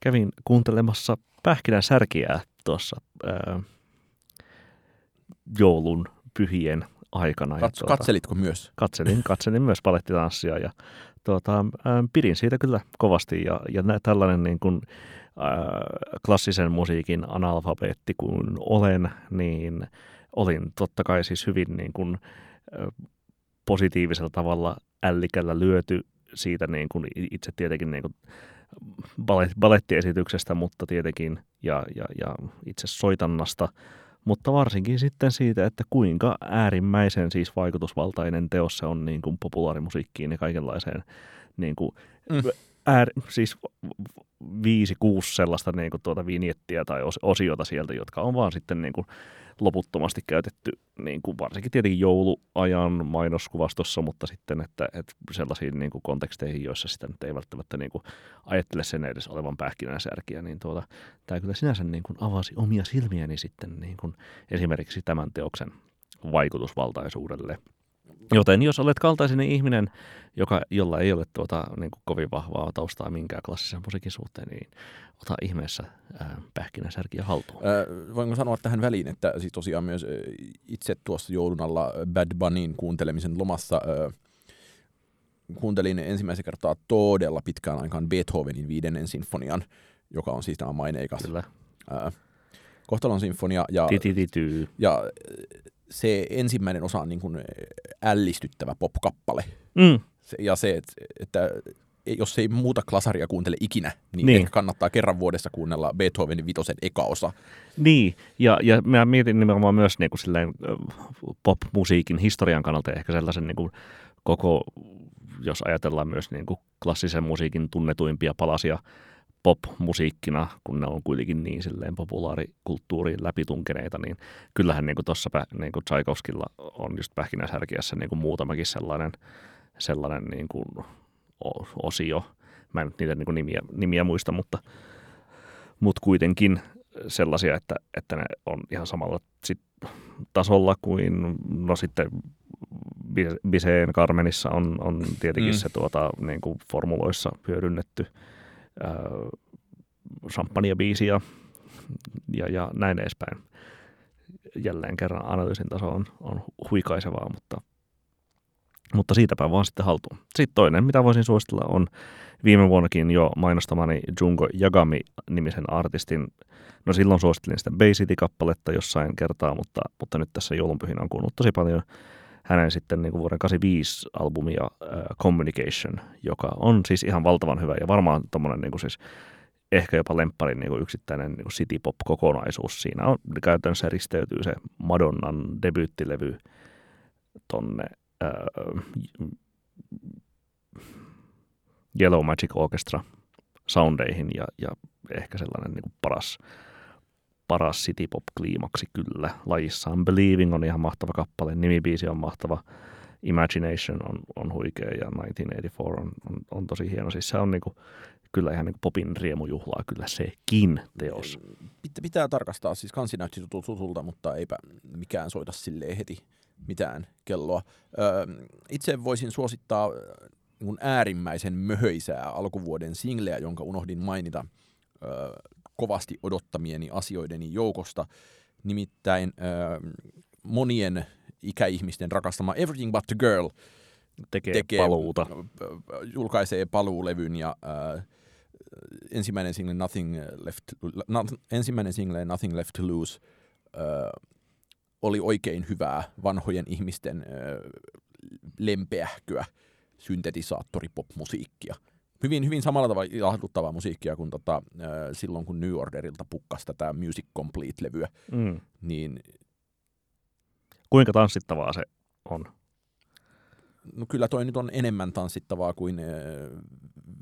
kävin kuuntelemassa Pähkinän särkiää tuossa ää, joulun pyhien aikana. Ja Kats- katselitko myös? katselin, katselin myös palettitanssia ja tuota, ää, pidin siitä kyllä kovasti ja, ja nä, tällainen niin kuin, ää, klassisen musiikin analfabeetti kuin olen, niin olin totta kai siis hyvin niin kuin, ää, positiivisella tavalla ällikällä lyöty siitä niin kuin itse tietenkin niin kuin balet- balettiesityksestä, mutta tietenkin ja, ja, ja itse soitannasta, mutta varsinkin sitten siitä, että kuinka äärimmäisen siis vaikutusvaltainen teos se on niin kuin populaarimusiikkiin ja kaikenlaiseen niin kuin Mm. Äär, siis viisi, kuusi sellaista niin kuin tuota vinjettiä tai os- osiota sieltä, jotka on vaan sitten niin kuin loputtomasti käytetty niin kuin varsinkin tietenkin jouluajan mainoskuvastossa, mutta sitten että, että sellaisiin niin kuin konteksteihin, joissa sitä nyt ei välttämättä niin kuin ajattele sen edes olevan pähkinänsärkiä, niin tuota, tämä kyllä sinänsä niin kuin avasi omia silmiäni sitten niin kuin esimerkiksi tämän teoksen vaikutusvaltaisuudelle. Joten jos olet kaltaisinen ihminen, joka, jolla ei ole tuota, niin kuin kovin vahvaa taustaa minkään klassisen musiikin suhteen, niin ota ihmeessä ää, pähkinänsärkiä haltuun. Äh, voinko sanoa tähän väliin, että siis tosiaan myös äh, itse tuossa joulun alla Bad Bunnyn kuuntelemisen lomassa äh, kuuntelin ensimmäisen kertaa todella pitkään aikaan Beethovenin viidennen sinfonian, joka on siis tämä maineikas Kyllä. äh, kohtalon sinfonia. Ja, ja äh, se ensimmäinen osa on niin kuin ällistyttävä popkappale. Mm, Se, ja se, että, että jos ei muuta klasaria kuuntele ikinä, niin, Niin. ehkä kannattaa kerran vuodessa kuunnella Beethovenin vitosen eka osa. Niin, ja, ja mä mietin nimenomaan myös niin kuin silleen, pop-musiikin historian kannalta ehkä sellaisen niin kuin koko, jos ajatellaan myös niin kuin klassisen musiikin tunnetuimpia palasia pop-musiikkina, kun ne on kuitenkin niin silleen populaarikulttuuriin läpitunkeneita, niin kyllähän niin tuossa niin kuin Tchaikovskilla on just Pähkinäsärkiässä niin kuin muutamakin sellainen, sellainen niin kuin osio. Mä en nyt niitä niin kuin nimiä, nimiä muista, mutta, mutta kuitenkin sellaisia, että, että ne on ihan samalla sit tasolla kuin no sitten Bis- Biseen Carmenissa on, on tietenkin Mm. se tuota, niin kuin formuloissa hyödynnetty champagne-biisi ja, ja, ja näin edespäin. Jälleen kerran analyysin taso on, on huikaisevaa, mutta, mutta siitäpä vaan sitten haltuun. Sitten toinen, mitä voisin suositella, on viime vuonnakin jo mainostamani Jungo Yagami-nimisen artistin. No silloin suosittelin sitä Bay City-kappaletta jossain kertaa, mutta, mutta nyt tässä joulunpyhinä on kuulunut tosi paljon hänen sitten niin kuin vuoden 85 albumia Communication, joka on siis ihan valtavan hyvä ja varmaan tommonen niin kuin siis ehkä jopa lempparin niin kuin yksittäinen niin city pop kokonaisuus. Siinä on käytännössä risteytyy se Madonnan debyyttilevy tonne äh, Yellow Magic Orchestra soundeihin ja, ja ehkä sellainen niin kuin paras, paras city pop kliimaksi kyllä lajissaan. Believing on ihan mahtava kappale, nimibiisi on mahtava, Imagination on, on huikea ja 1984 on, on, on tosi hieno. Siis se on niin kuin, kyllä ihan niin popin riemujuhlaa kyllä sekin teos. Pitää, pitää tarkastaa, siis kansi näytti tutulta, mutta eipä mikään soita silleen heti mitään kelloa. Öö, itse voisin suosittaa niin äärimmäisen möhöisää alkuvuoden singleä, jonka unohdin mainita öö, kovasti odottamieni asioideni joukosta. Nimittäin öö, monien ikäihmisten rakastama Everything But The Girl tekee, tekee paluuta. Julkaisee paluulevyn ja äh, ensimmäinen single Nothing Left, not, ensimmäinen single Nothing Left to Lose äh, oli oikein hyvää vanhojen ihmisten äh, lempeähköä syntetisaattoripop-musiikkia. Hyvin, hyvin samalla tavalla ilahduttavaa musiikkia kuin tota, äh, silloin, kun New Orderilta pukkasi tätä Music Complete-levyä. Mm. Niin... Kuinka tanssittavaa se on? No kyllä toi nyt on enemmän tanssittavaa kuin äh,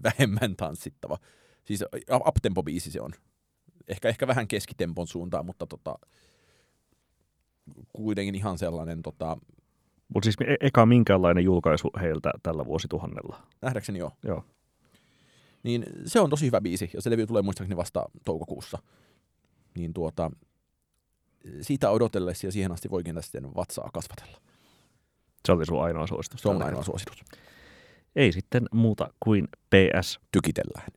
vähemmän tanssittava. Siis uptempo-biisi se on. Ehkä, ehkä vähän keskitempon suuntaan, mutta tota, kuitenkin ihan sellainen... Tota... Mutta siis e- eka minkäänlainen julkaisu heiltä tällä vuosituhannella? Nähdäkseni joo. joo. Niin se on tosi hyvä biisi, ja se levy tulee muistaakseni vasta toukokuussa. Niin tuota, siitä odotellessa ja siihen asti voikin sitten vatsaa kasvatella. Se oli sun ainoa suositus. Se on ainoa suositus. Ei sitten muuta kuin PS. Tykitellään.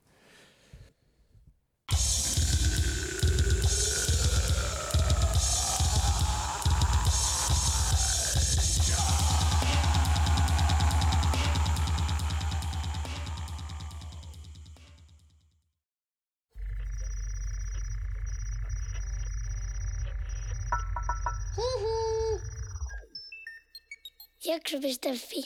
que je vais te.